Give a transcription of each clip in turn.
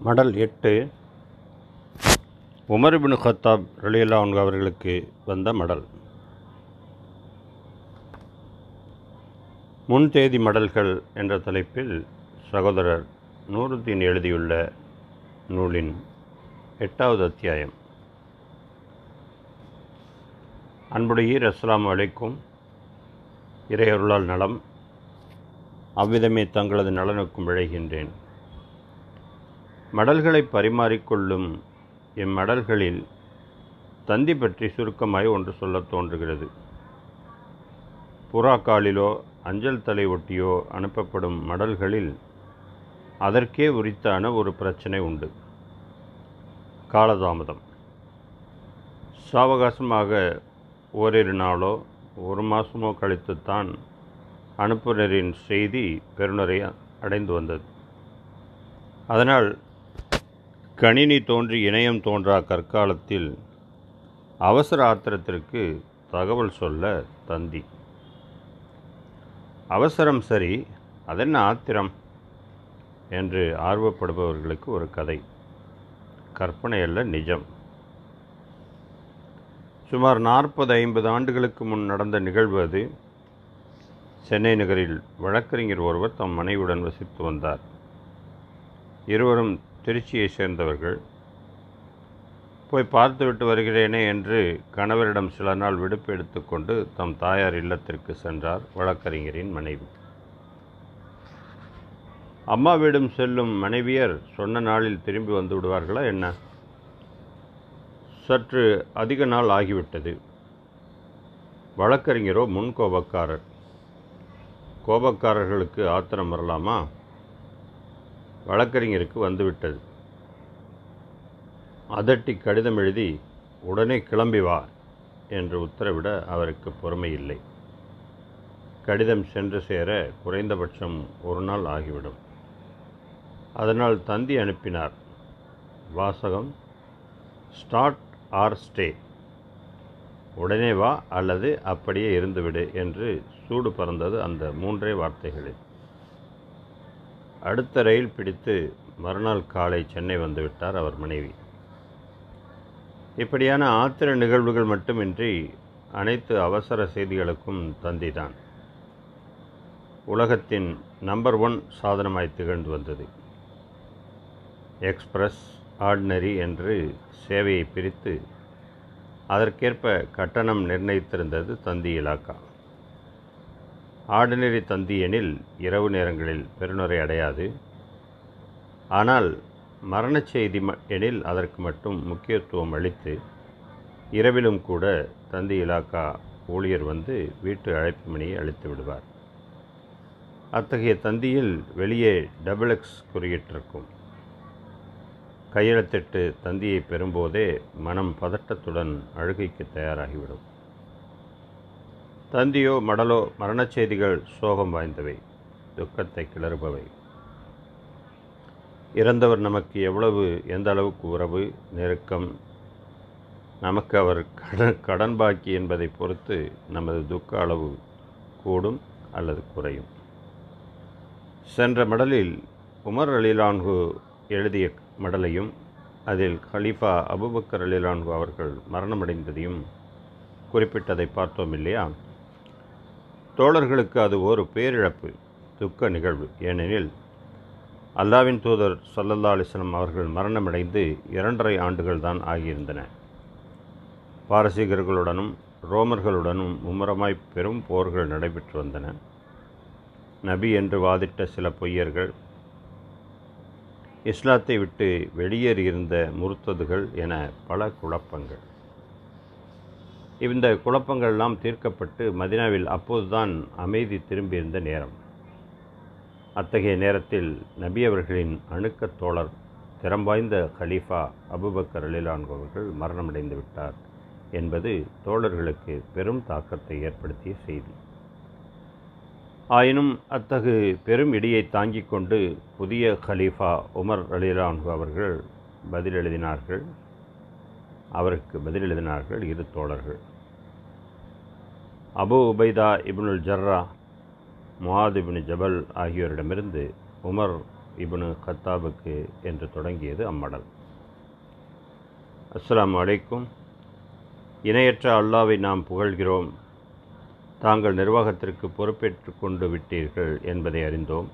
மடல் எட்டு. Umar ibn Khattab ரலியல்லா அவர்களுக்கு வந்த மடல். முன்தேதி மடல்கள் என்ற தலைப்பில் சகோதரர் நூருத்தீன் எழுதியுள்ள நூலின் எட்டாவது அத்தியாயம். அன்புடையீர் அஸ்லாம் அலைக்கும். இறையொருளால் நலம். அவ்விதமே தங்களது நலனுக்கும் விழைகின்றேன். மடல்களை பரிமாறிக்கொள்ளும் இம்மடல்களில் தந்தி பற்றி சுருக்கமாய் ஒன்று சொல்லத் தோன்றுகிறது. புறாக்காலிலோ அஞ்சல் தலை ஒட்டியோ அனுப்பப்படும் மடல்களில் அதற்கே உரித்தான ஒரு பிரச்சனை உண்டு. காலதாமதம். சாவகாசமாக ஓரிரு நாளோ ஒரு மாதமோ கழித்துத்தான் அனுப்புநரின் செய்தி பெறுநரை அடைந்து வந்தது. அதனால் கணினி தோன்றி இணையம் தோன்றா கற்காலத்தில் அவசர ஆத்திரத்திற்கு தகவல் சொல்ல தந்தி. அவசரம் சரி அதென்ன ஆத்திரம்? என்று ஆர்வப்படுபவர்களுக்கு ஒரு கதை. கற்பனை அல்ல நிஜம். சுமார் நாற்பது ஐம்பது ஆண்டுகளுக்கு முன் நடந்த நிகழ்வு அது. சென்னை நகரில் வழக்கறிஞர் ஒருவர் தம் மனைவியுடன் வசித்து வந்தார். இருவரும் திருச்சியை சேர்ந்தவர்கள் போய் பார்த்துவிட்டு வருகிறேனே என்று கணவரிடம் சில நாள் விடுப்பு எடுத்துக்கொண்டு தம் தாயார் இல்லத்திற்கு சென்றார் வழக்கறிஞரின் மனைவி. அம்மாவிடம் செல்லும் மனைவியர் சொன்ன நாளில் திரும்பி வந்து விடுவார்களா என்ன? சற்று அதிக நாள் ஆகிவிட்டது. வழக்கறிஞரோ முன் கோபக்காரர் கோபக்காரர்களுக்கு ஆத்திரம் வரலாமா? வழக்கறிஞருக்கு வந்துவிட்டது. அதட்டி கடிதம் எழுதி உடனே கிளம்பி வா என்று உத்தரவிட அவருக்கு பொறுமை இல்லை கடிதம் சென்று சேர குறைந்தபட்சம் ஒரு நாள் ஆகிவிடும். அதனால் தந்தி அனுப்பினார். வாசகம் ஸ்டார்ட் ஆர் ஸ்டே. உடனே வா அல்லது அப்படியே இருந்துவிடு என்று சூடு பறந்தது அந்த மூன்றே வார்த்தைகளில். அடுத்த ரயில் பிடித்து மறுநாள் காலை சென்னை வந்துவிட்டார் அவர் மனைவி. இப்படியான ஆத்திர நிகழ்வுகள் மட்டுமின்றி அனைத்து அவசர செய்திகளுக்கும் தந்திதான். உலகத்தின் நம்பர் ஒன் சாதனமாய் திகழ்ந்து வந்தது. எக்ஸ்பிரஸ் ஆர்டினரி என்று சேவையை பிரித்து அதற்கேற்ப கட்டணம் நிர்ணயித்திருந்தது தந்தி இலாக்கா ஆர்டினரி தந்தி எனில் இரவு நேரங்களில் பெருநுரை அடையாது. ஆனால் மரணச் செய்தி எனில் அதற்கு மட்டும் முக்கியத்துவம் அளித்து இரவிலும் கூட தந்தி இலாக்கா ஊழியர் வந்து வீட்டு அழைப்பு மணியை அளித்து விடுவார். அத்தகைய தந்தியில் வெளியே டபுள் எக்ஸ் குறியிட்டிருக்கும். கையெழுத்திட்டு தந்தியை பெறும்போதே மனம் பதட்டத்துடன் அழுகைக்கு தயாராகிவிடும். தந்தியோ மடலோ மரணச் செய்திகள் சோகம் வாய்ந்தவை துக்கத்தை கிளறுபவை. இறந்தவர் நமக்கு எவ்வளவு எந்த அளவுக்கு உறவு நெருக்கம்? நமக்கு அவர் கடன் கடன் பாக்கி என்பதை பொறுத்து நமது துக்க அளவு கூடும் அல்லது குறையும். சென்ற மடலில் உமர் அலிலான்கு எழுதிய மடலையும் அதில் கலீஃபா அபுபக்கர் அலிலான்கு அவர்கள் மரணமடைந்ததையும் குறிப்பிட்டதை பார்த்தோம் இல்லையா? தோழர்களுக்கு அது ஒரு பேரிழப்பு துக்க நிகழ்வு. ஏனெனில் அல்லாவின் தூதர் சல்லல்லா அலிஸ்லம் அவர்கள் மரணமடைந்து இரண்டரை ஆண்டுகள் தான் ஆகியிருந்தன. பாரசீகர்களுடனும் ரோமர்களுடனும் மும்முரமாய் பெரும் போர்கள் நடைபெற்று வந்தன. நபி என்று வாதிட்ட சில பொய்யர்கள் இஸ்லாத்தை விட்டு வெளியேறியிருந்த முருத்ததுகள் என பல குழப்பங்கள். இந்த குழப்பங்கள்லாம் தீர்க்கப்பட்டு மதினாவில் அப்போதுதான் அமைதி திரும்பியிருந்த நேரம். அத்தகைய நேரத்தில் நபி அவர்களின் அணுக்கத் தோழர் திறம் வாய்ந்த ஹலீஃபா அபுபக்கர் அலிலான்கோவர்கள் மரணமடைந்து விட்டார் என்பது தோழர்களுக்கு பெரும் தாக்கத்தை ஏற்படுத்திய செய்தி. ஆயினும் அத்தகு பெரும் இடியை தாங்கிக் கொண்டு புதிய ஹலீஃபா உமர் அலிலான்கு அவர்கள் பதில் எழுதினார்கள். அவருக்கு பதில் எழுதினார்கள் இரு தோழர்கள். அபு உபைதா இப்னுல் ஜர்ரா முவாத் இப்னு ஜபல் ஆகியோரிடமிருந்து உமர் இப்னு கத்தாபுக்கு என்று தொடங்கியது அம்மடல். அஸ்லாம் அலைக்கும். இணையற்ற அல்லாவை நாம் புகழ்கிறோம். தாங்கள் நிர்வாகத்திற்கு பொறுப்பேற்று கொண்டு விட்டீர்கள் என்பதை அறிந்தோம்.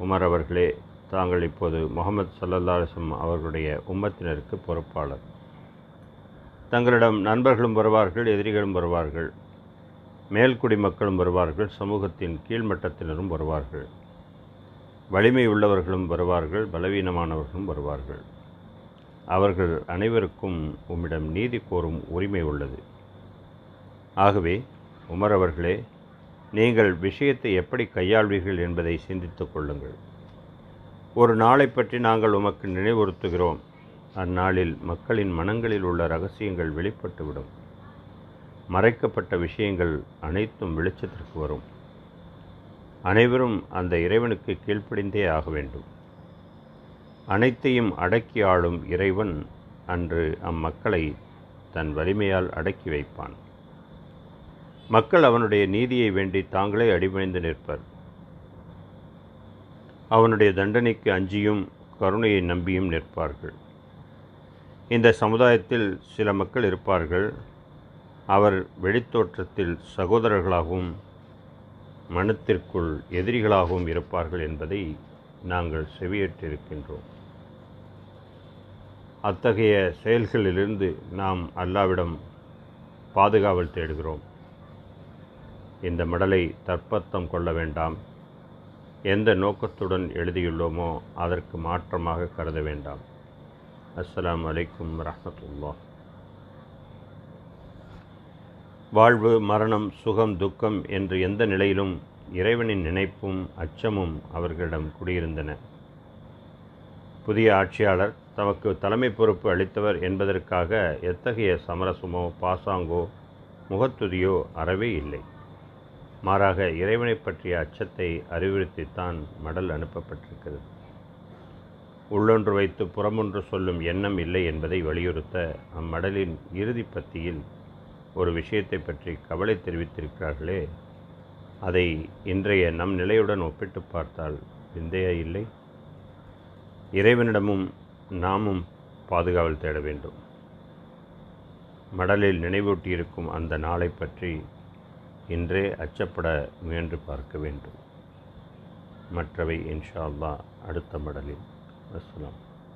உமர் அவர்களே தாங்கள் இப்போது முகமது சல்லல்லா அவர்களுடைய உம்மத்தினருக்கு பொறுப்பாளர். தங்களிடம் நண்பர்களும் வருவார்கள் எதிரிகளும் வருவார்கள். மேல்குடி மக்களும் வருவார்கள் சமூகத்தின் கீழ்மட்டத்தினரும் வருவார்கள். வலிமை உள்ளவர்களும் வருவார்கள் பலவீனமானவர்களும் வருவார்கள். அவர்கள் அனைவருக்கும் உம்மிடம் நீதி கோரும் உரிமை உள்ளது. ஆகவே உமர் அவர்களே நீங்கள் விஷயத்தை எப்படி கையாள்வீர்கள் என்பதை சிந்தித்துக் கொள்ளுங்கள். ஒரு நாளை பற்றி நாங்கள் உமக்கு நினைவுறுத்துகிறோம். அந்நாளில் மக்களின் மனங்களில் உள்ள ரகசியங்கள் வெளிப்பட்டுவிடும். மறைக்கப்பட்ட விஷயங்கள் அனைத்தும் வெளிச்சத்திற்கு வரும். அனைவரும் அந்த இறைவனுக்கு கீழ்ப்படிந்தே ஆக வேண்டும். அனைத்தையும் அடக்கி ஆளும் இறைவன் அன்று அம்மக்களை தன் வலிமையால் அடக்கி வைப்பான். மக்கள் அவனுடைய நீதியை வேண்டி தாங்களே அடிபணிந்து நிற்பர். அவனுடைய தண்டனைக்கு அஞ்சியும் கருணையை நம்பியும் நிற்பார்கள். இந்த சமுதாயத்தில் சில மக்கள் இருப்பார்கள். அவர் வெளித்தோற்றத்தில் சகோதரர்களாகவும் மனத்திற்குள் எதிரிகளாகவும் இருப்பார்கள் என்பதை நாங்கள் செவியேற்றிருக்கின்றோம். அத்தகைய செயல்களிலிருந்து நாம் அல்லாவிடம் பாதுகாவல் தேடுகிறோம். இந்த மடலை தற்பத்தம் கொள்ள வேண்டாம். எந்த நோக்கத்துடன் எழுதியுள்ளோமோ அதற்கு மாற்றமாக கருத வேண்டாம். அஸ்லாம் அலைக்கும் வரமத்துல்லா வாழ்வு மரணம் சுகம் துக்கம் என்று எந்த நிலையிலும் இறைவனின் நினைப்பும் அச்சமும் அவர்களிடம் குடியிருந்தன. புதிய ஆட்சியாளர் தமக்கு தலைமை பொறுப்பு அளித்தவர் என்பதற்காக எத்தகைய சமரசமோ பாசாங்கோ முகத்துதியோ அறவே இல்லை. மாறாக இறைவனை பற்றிய அச்சத்தை அறிவுறுத்தித்தான் மடல் அனுப்பப்பட்டிருக்கிறது. உள்ளொன்று வைத்து புறமொன்று சொல்லும் எண்ணம் இல்லை என்பதை வலியுறுத்த அம்மடலின் இறுதி பத்தியில் ஒரு விஷயத்தை பற்றி கவலை தெரிவித்திருக்கிறார்களே. அதை இன்றைய நம் நிலையுடன் ஒப்பிட்டு பார்த்தால் விந்தையா இல்லை? இறைவனிடமும் நாமும் பாதுகாவல் தேட வேண்டும். மடலில் நினைவூட்டியிருக்கும் அந்த நாளை பற்றி இன்றே அச்சப்பட முயன்று பார்க்க வேண்டும். மற்றவை இன்ஷா அல்லா அடுத்த மடலில். والسلام.